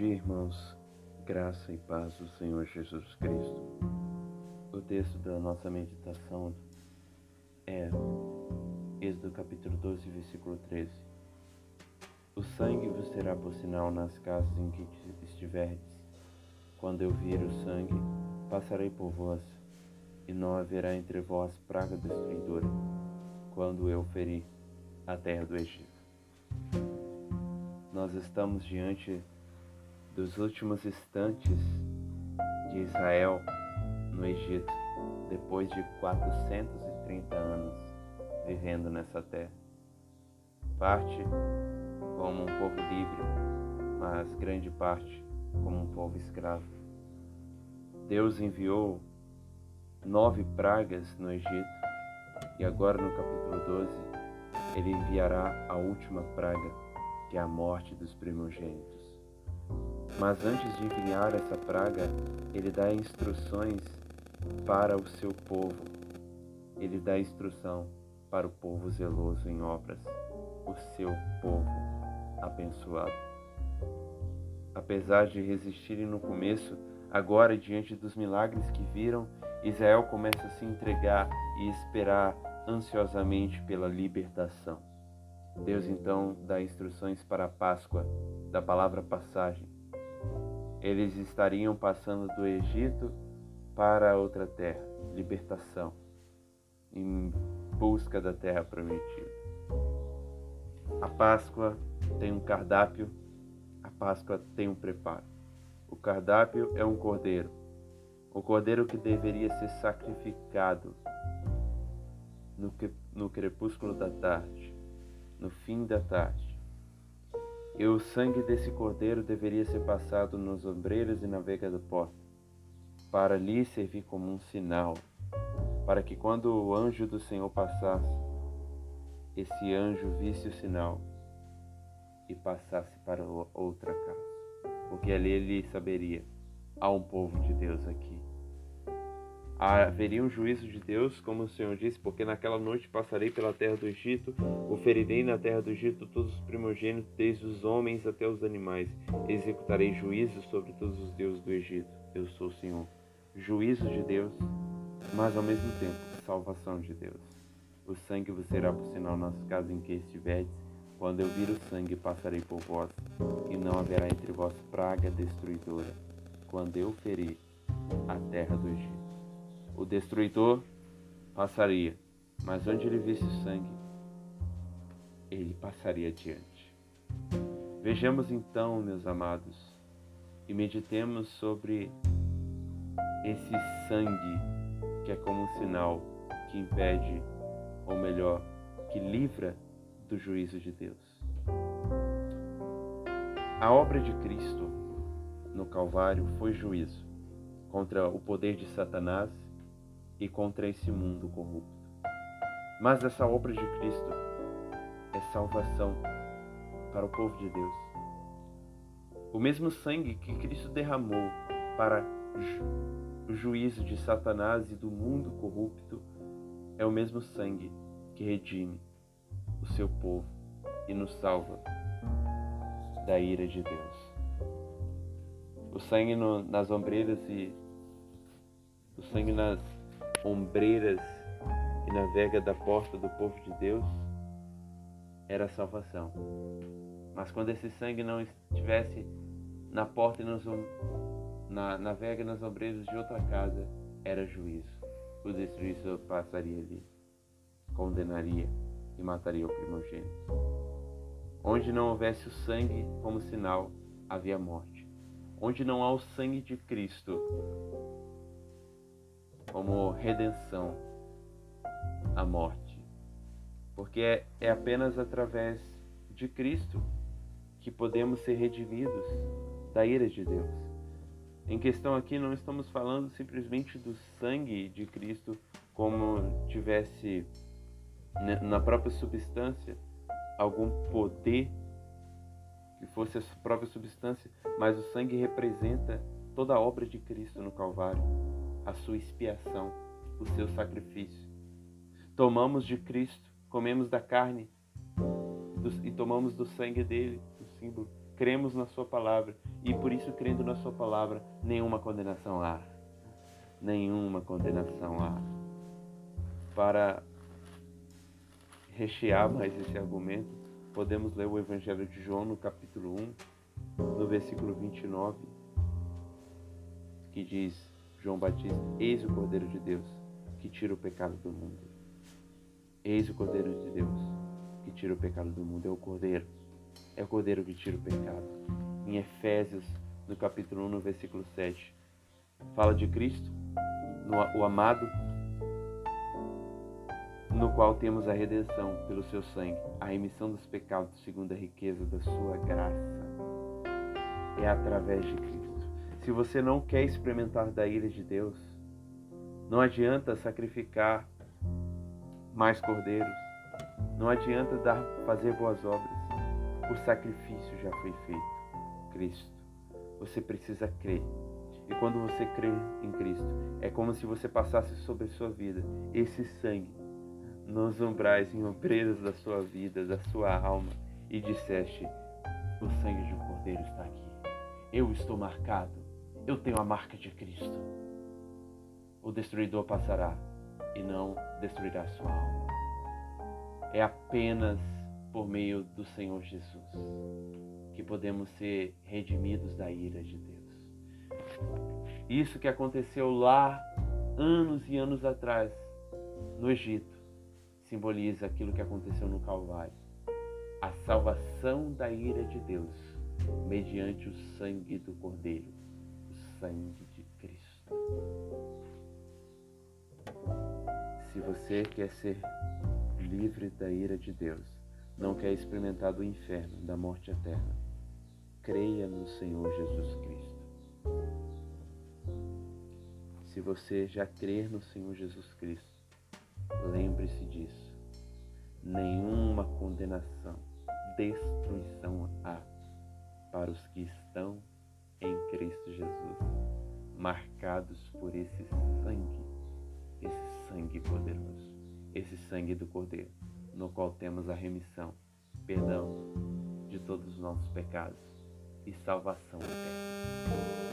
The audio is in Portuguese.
dia, irmãos. Graça e paz do Senhor Jesus Cristo. O texto da nossa meditação é Êxodo capítulo 12, versículo 13. O sangue vos será por sinal nas casas em que estiverdes. Quando eu vir o sangue, passarei por vós, e não haverá entre vós praga destruidora, quando eu ferir a terra do Egito. Nós estamos diante dos últimos instantes de Israel no Egito, depois de 430 anos vivendo nessa terra. Parte como um povo livre, mas grande parte como um povo escravo. Deus enviou nove pragas no Egito e agora no capítulo 12 ele enviará a última praga que é a morte dos primogênitos. Mas antes de enviar essa praga, ele dá instruções para o seu povo. Ele dá instrução para o povo zeloso em obras, o seu povo abençoado. Apesar de resistirem no começo, agora diante dos milagres que viram, Israel começa a se entregar e esperar ansiosamente pela libertação. Deus então dá instruções para a Páscoa, da palavra passagem. Eles estariam passando do Egito para outra terra, libertação, em busca da terra prometida. A Páscoa tem um cardápio, a Páscoa tem um preparo. O cardápio é um cordeiro, o cordeiro que deveria ser sacrificado no, crepúsculo da tarde no fim da tarde. E o sangue desse cordeiro deveria ser passado nos ombreiros e na vega da porta, para lhe servir como um sinal, para que quando o anjo do Senhor passasse, esse anjo visse o sinal e passasse para outra casa, porque ali ele saberia: há um povo de Deus aqui haveria um juízo de Deus, como o Senhor disse, porque naquela noite passarei pela terra do Egito, o ferirei na terra do Egito todos os primogênitos, desde os homens até os animais. Executarei juízo sobre todos os deuses do Egito. Eu sou o Senhor. Juízo de Deus, mas ao mesmo tempo salvação de Deus. O sangue vos será por sinal nas casas em que estiverdes. Quando eu vir o sangue, passarei por vós, e não haverá entre vós praga destruidora, quando eu ferir a terra do Egito. O destruidor passaria, mas onde ele visse o sangue, ele passaria adiante. Vejamos então, meus amados, e meditemos sobre esse sangue que é como um sinal que impede, ou melhor, que livra do juízo de Deus. A obra de Cristo no Calvário foi juízo contra o poder de Satanás e contra esse mundo corrupto. Mas essa obra de Cristo é salvação para o povo de Deus. O mesmo sangue que Cristo derramou para o juízo de Satanás e do mundo corrupto é o mesmo sangue que redime o seu povo e nos salva da ira de Deus. O sangue no, nas ombreiras e o sangue nas ombreiras e na vega da porta do povo de Deus era a salvação. Mas quando esse sangue não estivesse na porta e nos, na, na vega e nas ombreiras de outra casa, era juízo. O destruidor passaria ali, condenaria e mataria o primogênito. Onde não houvesse o sangue como sinal, havia morte. Onde não há o sangue de Cristo, como redenção à morte. Porque é, é apenas através de Cristo que podemos ser redimidos da ira de Deus. Em questão aqui, não estamos falando simplesmente do sangue de Cristo como tivesse na própria substância algum poder que fosse a própria substância, mas o sangue representa toda a obra de Cristo no Calvário a sua expiação, o seu sacrifício. Tomamos de Cristo, comemos da carne e tomamos do sangue dele, o símbolo, cremos na Sua palavra e por isso, crendo na Sua palavra, nenhuma condenação há. Nenhuma condenação há. Para rechear mais esse argumento, podemos ler o Evangelho de João no capítulo 1, no versículo 29, que diz: João Batista, eis o Cordeiro de Deus que tira o pecado do mundo. Eis o Cordeiro de Deus que tira o pecado do mundo. É o Cordeiro. É o Cordeiro que tira o pecado. Em Efésios, no capítulo 1, no versículo 7, fala de Cristo, o amado, no qual temos a redenção pelo seu sangue, a remissão dos pecados segundo a riqueza da sua graça. É através de Cristo. Se você não quer experimentar da ira de Deus, não adianta sacrificar mais cordeiros, não adianta dar, fazer boas obras. O sacrifício já foi feito. Cristo. Você precisa crer. E quando você crê em Cristo, é como se você passasse sobre a sua vida esse sangue nos umbrais, em ombreiras da sua vida, da sua alma, e disseste: O sangue de um cordeiro está aqui. Eu estou marcado. Eu tenho a marca de Cristo. O destruidor passará e não destruirá sua alma é apenas por meio do Senhor Jesus que podemos ser redimidos da ira de Deus. Isso que aconteceu lá anos e anos atrás no Egito simboliza aquilo que aconteceu no Calvário. A salvação da ira de Deus mediante o sangue do Cordeiro, sangue de Cristo. Se você quer ser livre da ira de Deus, não quer experimentar do inferno, da morte eterna, creia no Senhor Jesus Cristo. Se você já crer no Senhor Jesus Cristo, lembre-se disso. Nenhuma condenação, destruição há para os que estão em Cristo Jesus, marcados por esse sangue, esse sangue poderoso esse sangue do Cordeiro, no qual temos a remissão, perdão de todos os nossos pecados e salvação eterna.